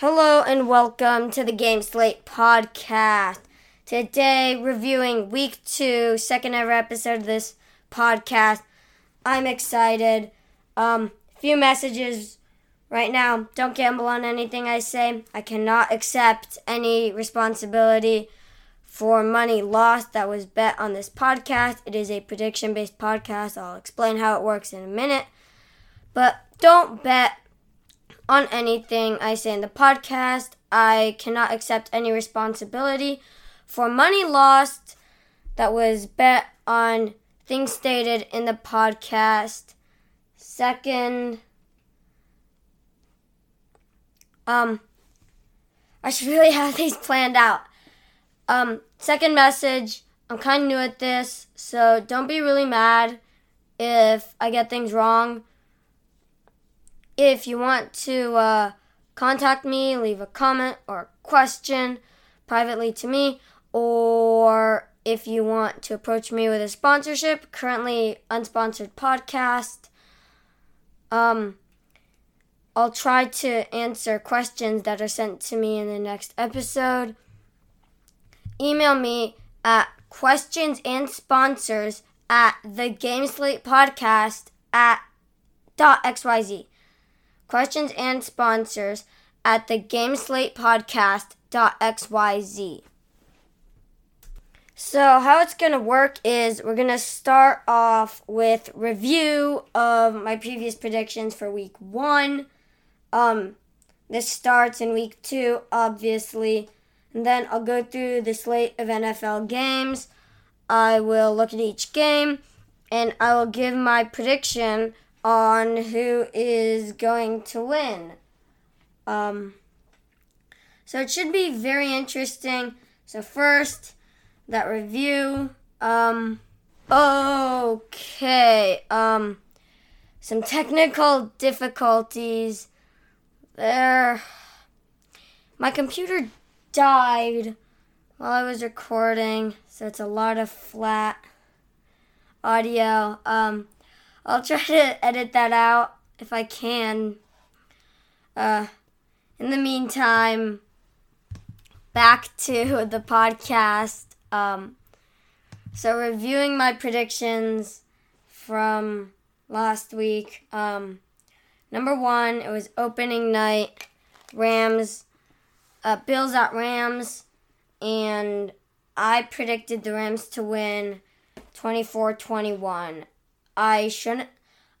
Hello and welcome to the Game Slate podcast. Today, reviewing week two, second ever episode of this podcast. I'm excited. Um, few messages right now. Don't gamble on anything I say. I cannot accept any responsibility for money lost that was bet on this podcast. It is a prediction based podcast. I'll explain how it works in a minute. But don't bet on anything I say in the podcast. I cannot accept any responsibility for money lost that was bet on things stated in the podcast. Second, um, I should really have these planned out. Um, second message, I'm kind of new at this, so don't be really mad if I get things wrong if you want to uh, contact me, leave a comment or a question privately to me, or if you want to approach me with a sponsorship, currently unsponsored podcast. Um, I'll try to answer questions that are sent to me in the next episode. Email me at questions and sponsors at the Gameslate podcast at dot xyz questions and sponsors at the gameslatepodcast.xyz. So, how it's going to work is we're going to start off with review of my previous predictions for week 1. Um this starts in week 2 obviously. And then I'll go through the slate of NFL games. I will look at each game and I will give my prediction on who is going to win. Um, so it should be very interesting. So first, that review. Um, okay. Um, some technical difficulties. There. My computer died while I was recording, so it's a lot of flat audio. Um, I'll try to edit that out if I can. Uh, in the meantime, back to the podcast. Um, so, reviewing my predictions from last week. Um, number one, it was opening night. Rams, uh, Bills at Rams, and I predicted the Rams to win 24 21. I shouldn't.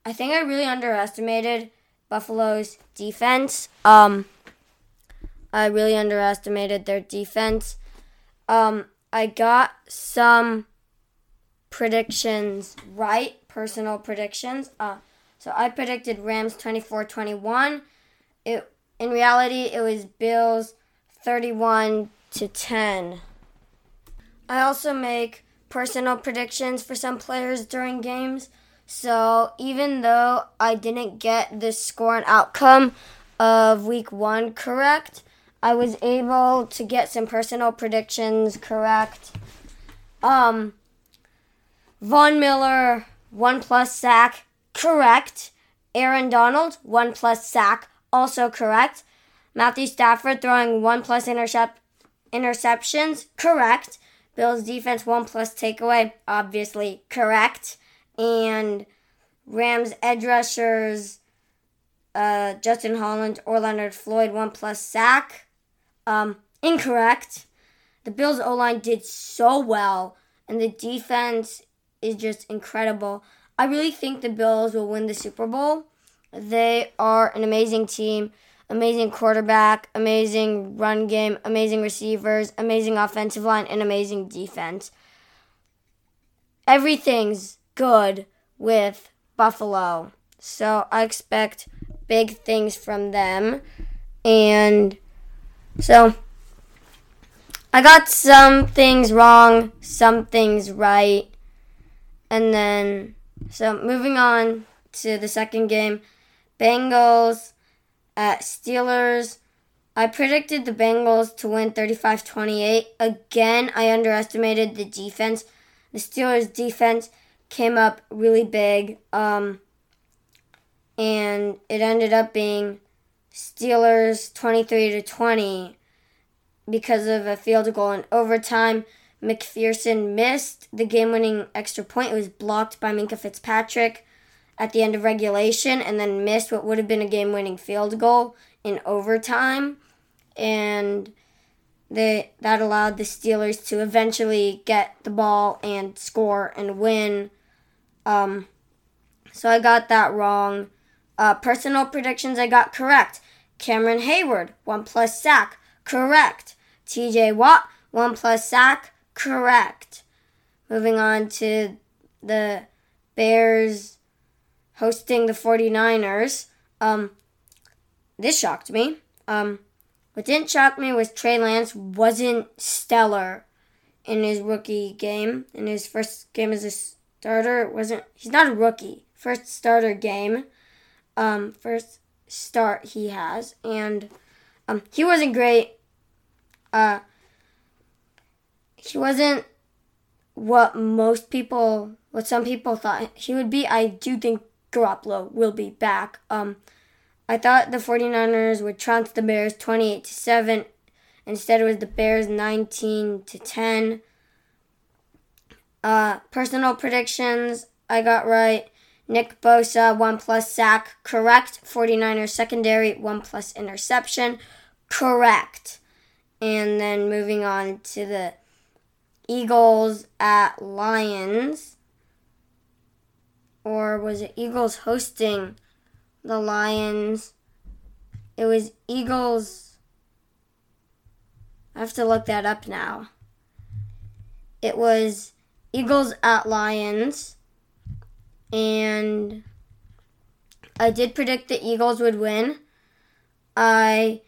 I think I really underestimated Buffalo's defense. Um, I really underestimated their defense. Um, I got some predictions right, personal predictions. Uh, so I predicted Rams 24-21. It in reality it was Bills 31 to 10. I also make personal predictions for some players during games. So even though I didn't get the score and outcome of week one correct, I was able to get some personal predictions correct. Um, Von Miller, one plus sack, correct. Aaron Donald, one plus sack, also correct. Matthew Stafford throwing one plus intercept interceptions, correct. Bills defense, one plus takeaway, obviously correct and Rams edge rushers uh, Justin Hollins or Leonard Floyd one plus sack. Um, incorrect. The Bills O line did so well, and the defense is just incredible. I really think the Bills will win the Super Bowl. They are an amazing team, amazing quarterback, amazing run game, amazing receivers, amazing offensive line, and amazing defense. Everything's good with Buffalo. So I expect big things from them. And so I got some things wrong, some things right. And then, so moving on to the second game Bengals at Steelers. I predicted the Bengals to win 35 28. Again, I underestimated the defense. The Steelers' defense came up really big. Um, and it ended up being Steelers 23 to 20 because of a field goal in overtime. McPherson missed the game winning extra point. It was blocked by Minkah Fitzpatrick at the end of regulation and then missed what would have been a game winning field goal in overtime. And they, that allowed the Steelers to eventually get the ball and score and win. Um, so I got that wrong. Uh, personal predictions I got correct. Cameron Heyward, one plus sack, correct. TJ Watt, one plus sack, correct. Moving on to the Bears hosting the 49ers. Um, this shocked me. Um, what didn't shock me was Trey Lance wasn't stellar in his rookie game. In his first game as a starter, wasn't he's not a rookie. First starter game. Um, first start he has. And um, he wasn't great. Uh, he wasn't what most people, what some people thought he would be. I do think Garoppolo will be back. Um, I thought the 49ers would trounce the Bears 28 to 7. Instead, it was the Bears 19 to 10. Uh, personal predictions, I got right. Nick Bosa, 1 plus sack, correct. 49ers secondary, 1 plus interception, correct. And then moving on to the Eagles at Lions. Or was it Eagles hosting the Lions. It was Eagles. I have to look that up now. It was Eagles at Lions. And I did predict the Eagles would win. I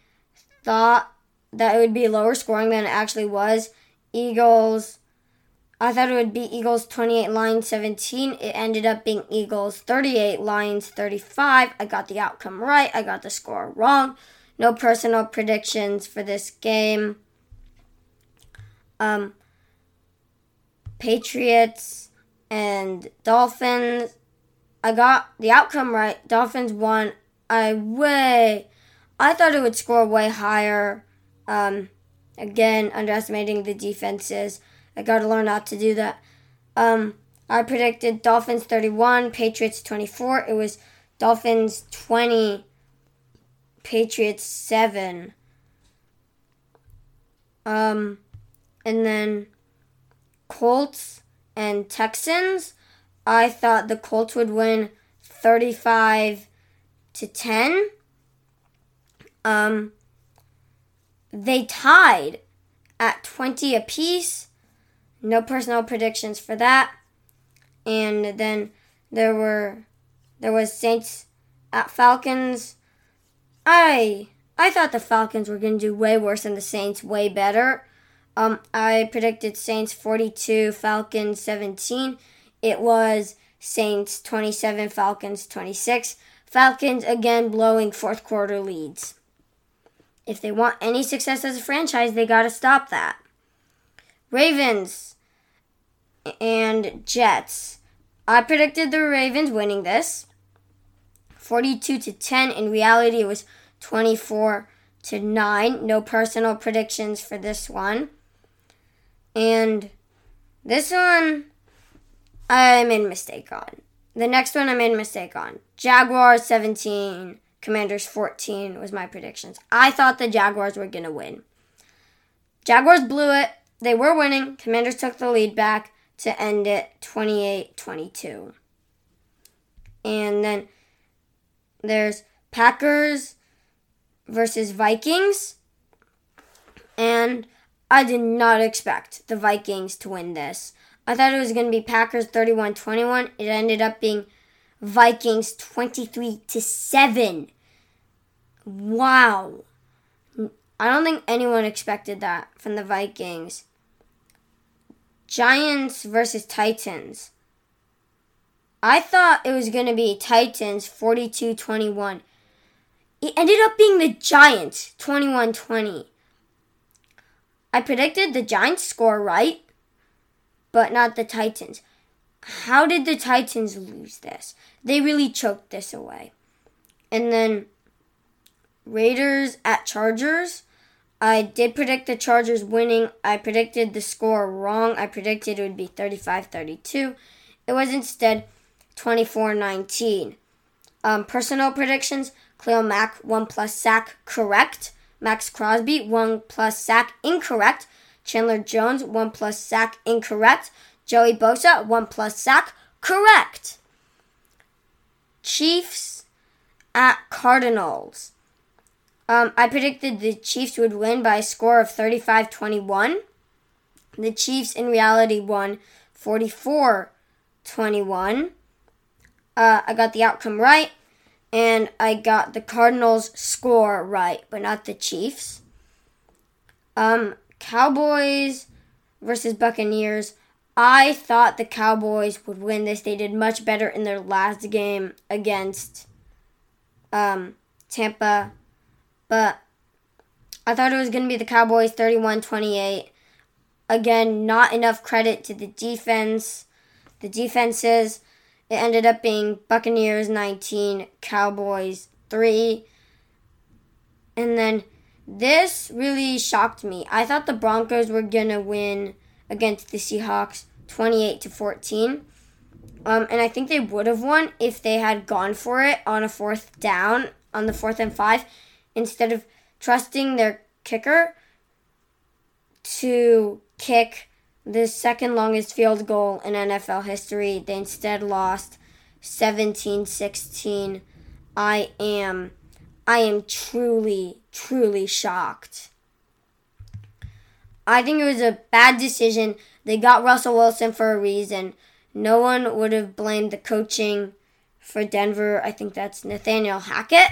thought that it would be lower scoring than it actually was. Eagles I thought it would be Eagles 28, Lions 17. It ended up being Eagles 38, Lions 35. I got the outcome right. I got the score wrong. No personal predictions for this game. Um, Patriots and Dolphins. I got the outcome right. Dolphins won. I way. I thought it would score way higher. Um, again, underestimating the defenses. I got to learn not to do that. Um, I predicted Dolphins 31, Patriots 24. It was Dolphins 20, Patriots 7. Um, and then Colts and Texans. I thought the Colts would win 35 to 10. Um, they tied at 20 apiece. No personal predictions for that. And then there were there was Saints at Falcons. I I thought the Falcons were going to do way worse than the Saints, way better. Um, I predicted Saints 42, Falcons 17. It was Saints 27, Falcons 26. Falcons again blowing fourth quarter leads. If they want any success as a franchise, they got to stop that. Ravens and Jets. I predicted the Ravens winning this 42 to 10. In reality, it was 24 to 9. No personal predictions for this one. And this one, I made a mistake on. The next one, I made a mistake on. Jaguars 17, Commanders 14 was my predictions. I thought the Jaguars were going to win. Jaguars blew it. They were winning. Commanders took the lead back to end it 28 22. And then there's Packers versus Vikings. And I did not expect the Vikings to win this. I thought it was going to be Packers 31 21. It ended up being Vikings 23 to 7. Wow. I don't think anyone expected that from the Vikings. Giants versus Titans. I thought it was going to be Titans 42 21. It ended up being the Giants 21 20. I predicted the Giants score right, but not the Titans. How did the Titans lose this? They really choked this away. And then Raiders at Chargers. I did predict the Chargers winning. I predicted the score wrong. I predicted it would be 35 32. It was instead 24 19. Um, personal predictions Khalil Mack, 1 plus sack, correct. Maxx Crosby, 1 plus sack, incorrect. Chandler Jones, 1 plus sack, incorrect. Joey Bosa, 1 plus sack, correct. Chiefs at Cardinals. Um, I predicted the Chiefs would win by a score of 35 21. The Chiefs, in reality, won 44 21. Uh, I got the outcome right, and I got the Cardinals' score right, but not the Chiefs. Um, Cowboys versus Buccaneers. I thought the Cowboys would win this. They did much better in their last game against um, Tampa, but I thought it was going to be the Cowboys 31 28. Again, not enough credit to the defense. The defenses, it ended up being Buccaneers 19, Cowboys 3. And then this really shocked me. I thought the Broncos were going to win against the Seahawks 28 to 14. Um, and I think they would have won if they had gone for it on a fourth down, on the fourth and five, instead of trusting their kicker to kick the second longest field goal in NFL history. They instead lost 17 16. I am, I am truly, truly shocked. I think it was a bad decision. They got Russell Wilson for a reason. No one would have blamed the coaching for Denver. I think that's Nathaniel Hackett.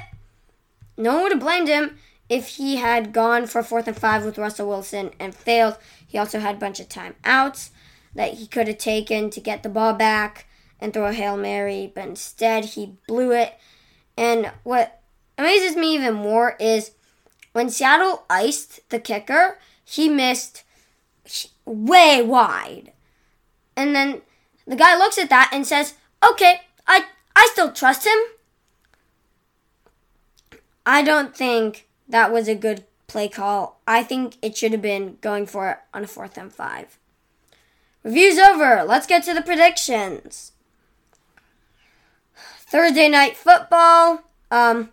No one would have blamed him if he had gone for fourth and five with Russell Wilson and failed. He also had a bunch of timeouts that he could have taken to get the ball back and throw a Hail Mary, but instead he blew it. And what amazes me even more is when Seattle iced the kicker, he missed way wide. And then the guy looks at that and says, "Okay, I I still trust him." I don't think that was a good play call. I think it should have been going for it on a fourth and five. Review's over. Let's get to the predictions. Thursday night football. Um,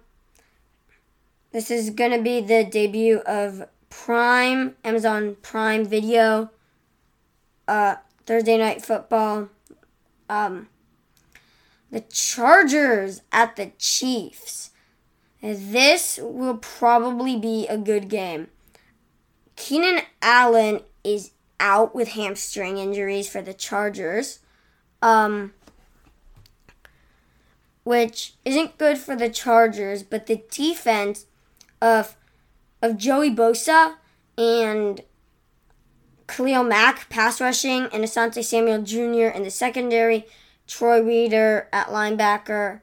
this is gonna be the debut of Prime, Amazon Prime Video, uh, Thursday Night Football. Um, the Chargers at the Chiefs. This will probably be a good game. Keenan Allen is out with hamstring injuries for the Chargers, um, which isn't good for the Chargers, but the defense of of Joey Bosa and Khalil Mack pass rushing and Asante Samuel Jr. in the secondary, Troy Reeder at linebacker.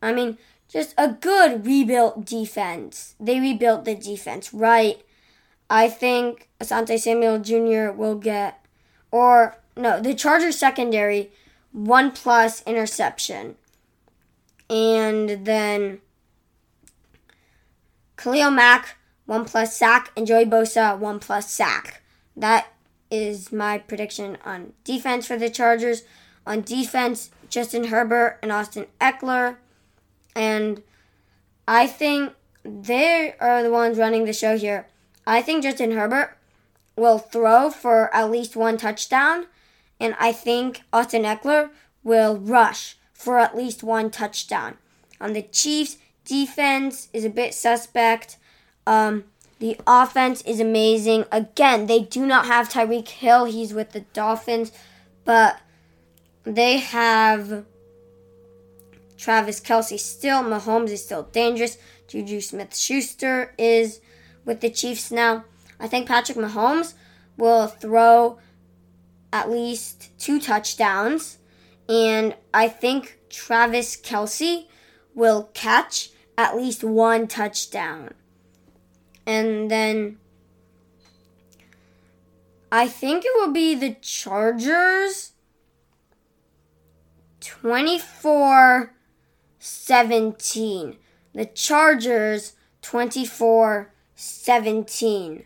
I mean, just a good rebuilt defense. They rebuilt the defense right. I think Asante Samuel Jr. will get, or no, the Chargers secondary, one plus interception. And then Khalil Mack one plus sack, and Joey Bosa, one plus sack. That is my prediction on defense for the Chargers. On defense, Justin Herbert and Austin Ekeler. And I think they are the ones running the show here. I think Justin Herbert will throw for at least one touchdown. And I think Austin Ekeler will rush for at least one touchdown. On the Chiefs, defense is a bit suspect. Um, the offense is amazing. Again, they do not have Tyreek Hill. He's with the Dolphins, but they have Travis Kelce still. Mahomes is still dangerous. Juju Smith Schuster is with the Chiefs now. I think Patrick Mahomes will throw at least two touchdowns. And I think Travis Kelce will catch at least one touchdown and then I think it will be the Chargers 24 17. The Chargers 24 17.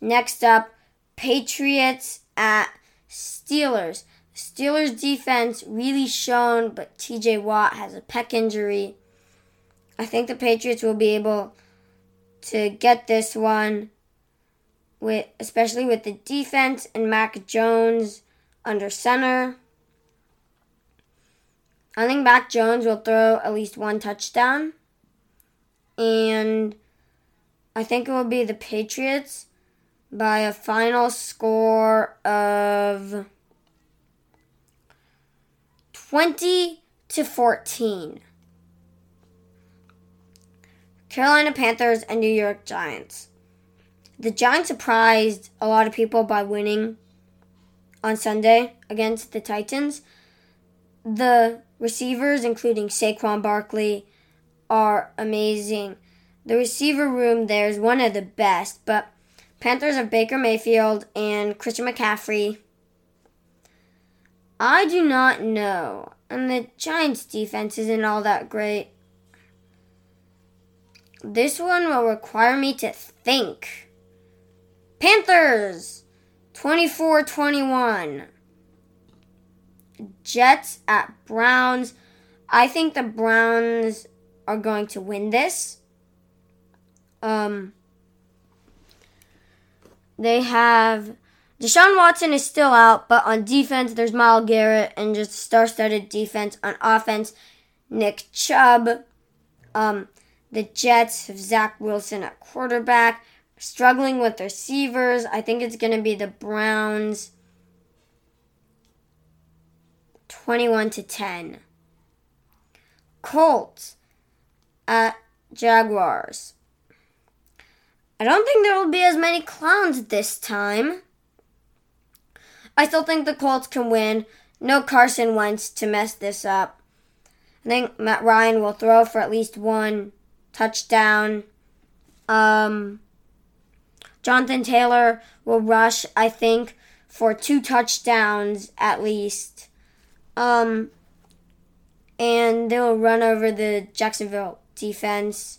Next up, Patriots at Steelers. Steelers defense really shown, but TJ Watt has a pec injury. I think the Patriots will be able to get this one with especially with the defense and Mac Jones under center. I think Mac Jones will throw at least one touchdown. And I think it will be the Patriots by a final score of 20 to 14. Carolina Panthers and New York Giants. The Giants surprised a lot of people by winning on Sunday against the Titans. The receivers, including Saquon Barkley, are amazing. The receiver room there is one of the best, but Panthers have Baker Mayfield and Christian McCaffrey I do not know. And the Giants' defense isn't all that great. This one will require me to think. Panthers 24 21. Jets at Browns. I think the Browns are going to win this. Um, they have Deshaun Watson is still out, but on defense, there's Myles Garrett and just star studded defense. On offense, Nick Chubb. Um, the Jets have Zach Wilson at quarterback, struggling with receivers. I think it's going to be the Browns 21 to 10. Colts at Jaguars. I don't think there will be as many clowns this time. I still think the Colts can win. No Carson Wentz to mess this up. I think Matt Ryan will throw for at least one touchdown. Um, Jonathan Taylor will rush, I think, for two touchdowns at least. Um, and they will run over the Jacksonville defense.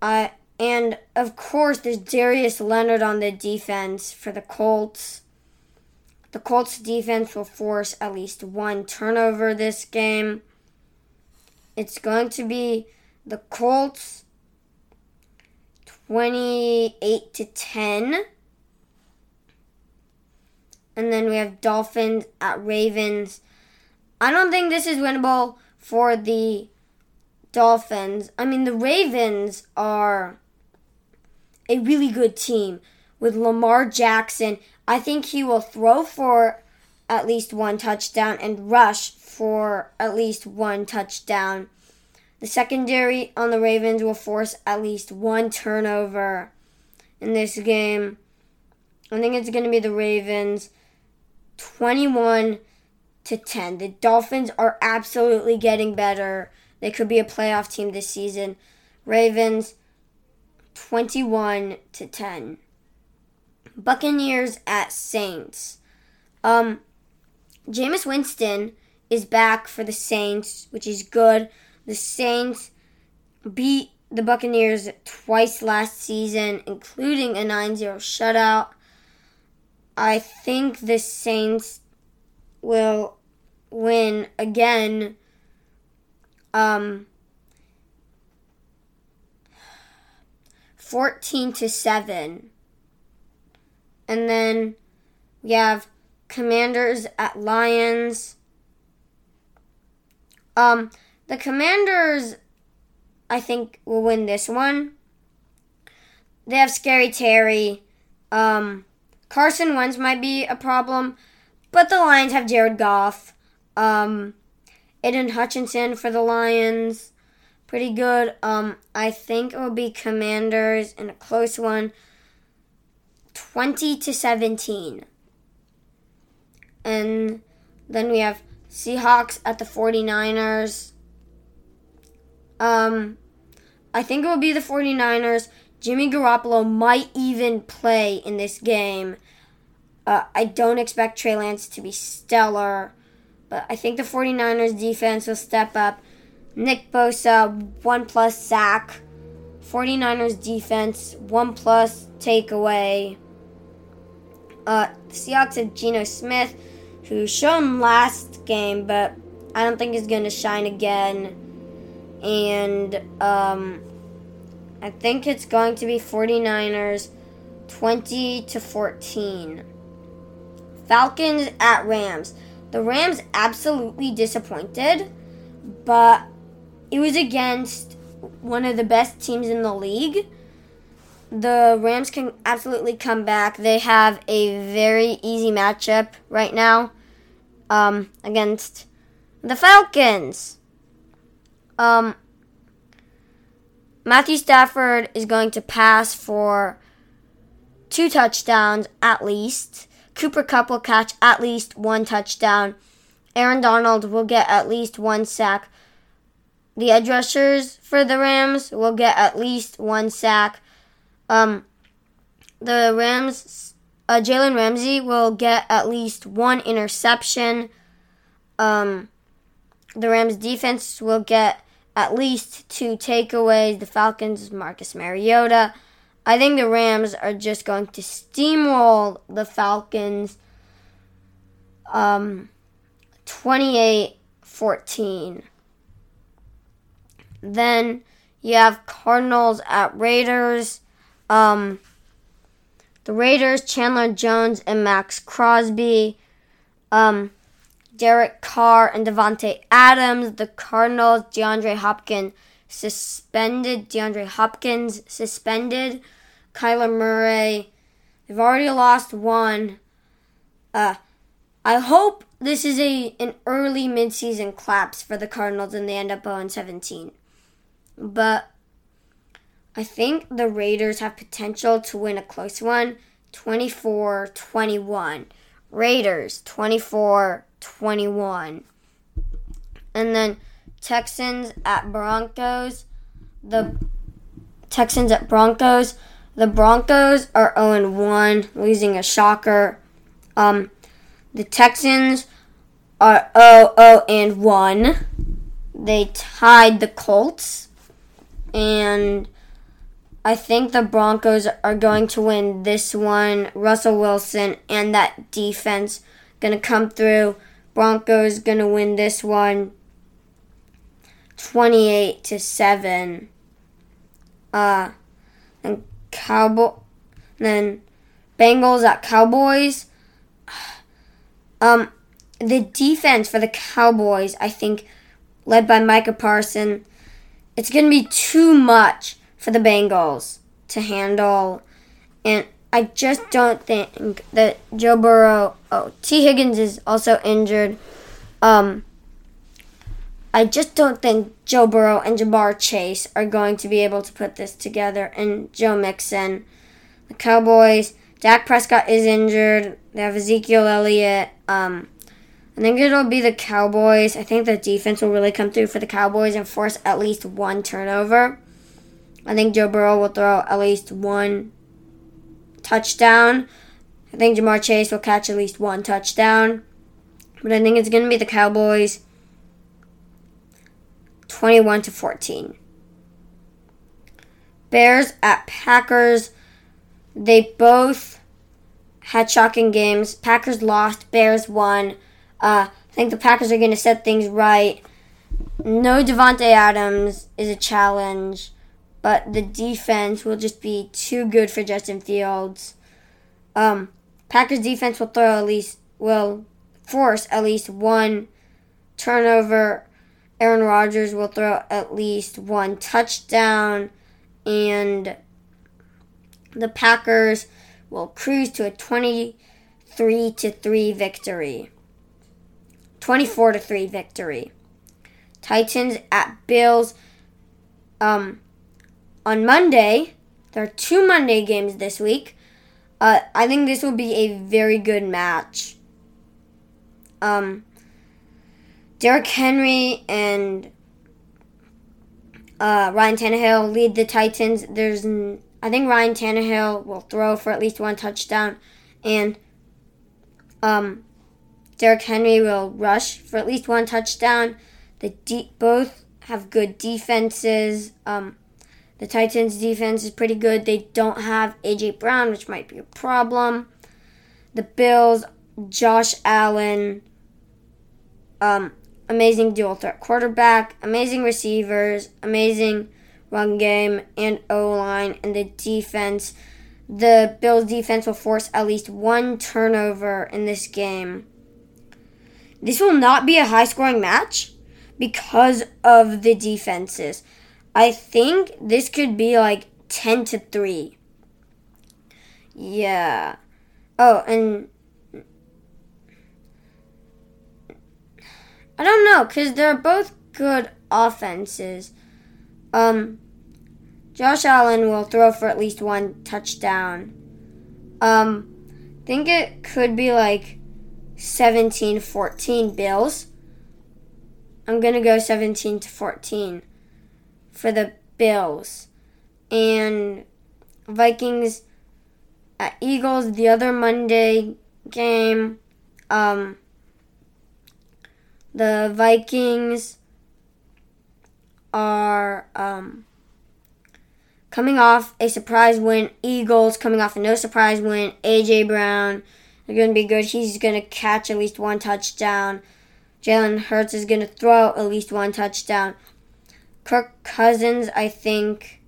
Uh, and of course, there's Darius Leonard on the defense for the Colts. The Colts defense will force at least one turnover this game. It's going to be the Colts 28 to 10. And then we have Dolphins at Ravens. I don't think this is winnable for the Dolphins. I mean, the Ravens are a really good team with Lamar Jackson I think he will throw for at least one touchdown and rush for at least one touchdown. The secondary on the Ravens will force at least one turnover in this game. I think it's going to be the Ravens 21 to 10. The Dolphins are absolutely getting better. They could be a playoff team this season. Ravens 21 to 10. Buccaneers at Saints. Um, Jameis Winston is back for the Saints, which is good. The Saints beat the Buccaneers twice last season, including a 9 0 shutout. I think the Saints will win again. Um, 14 to 7. And then we have Commanders at Lions. Um, the Commanders, I think, will win this one. They have Scary Terry. Um, Carson Wentz might be a problem, but the Lions have Jared Goff. Um, Aidan Hutchinson for the Lions, pretty good. Um, I think it will be Commanders in a close one. 20 to 17. And then we have Seahawks at the 49ers. Um, I think it will be the 49ers. Jimmy Garoppolo might even play in this game. Uh, I don't expect Trey Lance to be stellar, but I think the 49ers defense will step up. Nick Bosa, one plus sack 49ers defense, one plus takeaway. Uh, the Seahawks have Geno Smith, who shone last game, but I don't think he's going to shine again. And um, I think it's going to be 49ers 20 to 14. Falcons at Rams. The Rams absolutely disappointed, but it was against one of the best teams in the league. The Rams can absolutely come back. They have a very easy matchup right now um, against the Falcons. Um, Matthew Stafford is going to pass for two touchdowns at least. Cooper Kupp will catch at least one touchdown. Aaron Donald will get at least one sack. The edge rushers for the Rams will get at least one sack. Um, the Rams, uh, Jalen Ramsey will get at least one interception. Um, the Rams defense will get at least two takeaways. The Falcons, Marcus Mariota. I think the Rams are just going to steamroll the Falcons um, 28 14. Then you have Cardinals at Raiders. Um, the Raiders, Chandler Jones and Maxx Crosby. Um, Derek Carr and Davante Adams. The Cardinals, DeAndre Hopkins suspended. DeAndre Hopkins suspended. Kyler Murray. They've already lost one. Uh, I hope this is a an early midseason collapse for the Cardinals and they end up 0 17. But I think the Raiders have potential to win a close one 24 21. Raiders 24 21. And then Texans at Broncos. The Texans at Broncos. The Broncos are 0 1, losing a shocker. Um, the Texans are 0 0 and 1. They tied the Colts. And I think the Broncos are going to win this one. Russell Wilson and that defense going to come through. Broncos going to win this one 28 to 7. Uh and Cowboy then Bengals at Cowboys. Um the defense for the Cowboys, I think led by Micah Parson, it's going to be too much for the Bengals to handle and I just don't think that Joe Burrow. Oh, Tee Higgins is also injured. Um, I just don't think Joe Burrow and Ja'Marr Chase are going to be able to put this together. And Joe Mixon, the Cowboys. Dak Prescott is injured. They have Ezekiel Elliott. Um, I think it'll be the Cowboys. I think the defense will really come through for the Cowboys and force at least one turnover. I think Joe Burrow will throw at least one touchdown. I think Ja'Marr Chase will catch at least one touchdown. But I think it's going to be the Cowboys 21 to 14. Bears at Packers. They both had shocking games. Packers lost, Bears won. Uh, I think the Packers are going to set things right. No Davante Adams is a challenge, but the defense will just be too good for Justin Fields. Um, Packers defense will throw at least will force at least one turnover Aaron Rodgers will throw at least one touchdown, and the Packers will cruise to a 23 to 3 victory. 24 to 3 victory. Titans at Bills. Um, on Monday, there are two Monday games this week. Uh, I think this will be a very good match. Um, Derrick Henry and uh, Ryan Tannehill lead the Titans. There's, I think Ryan Tannehill will throw for at least one touchdown, and um, Derrick Henry will rush for at least one touchdown. The de- both have good defenses. Um, The Titans defense is pretty good. They don't have AJ Brown, which might be a problem. The Bills, Josh Allen, um, amazing dual threat quarterback, amazing receivers, amazing run game and O line, and the defense. The Bills defense will force at least one turnover in this game. This will not be a high scoring match because of the defenses. I think this could be like 10 to 3. Yeah. Oh, and I don't know cuz they're both good offenses. Um Josh Allen will throw for at least one touchdown. Um think it could be like 17-14 Bills. I'm going to go 17 to 14 for the Bills. And Vikings at Eagles the other Monday game. Um, the Vikings are um, coming off a surprise win. Eagles coming off a no surprise win. AJ Brown are going to be good. He's going to catch at least one touchdown. Jalen Hurts is going to throw at least one touchdown. Kirk Cousins, I think,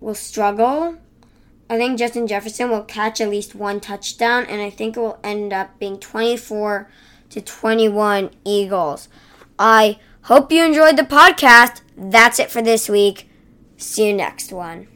will struggle. I think Justin Jefferson will catch at least one touchdown, and I think it will end up being 24 to 21 Eagles. I hope you enjoyed the podcast. That's it for this week. See you next one.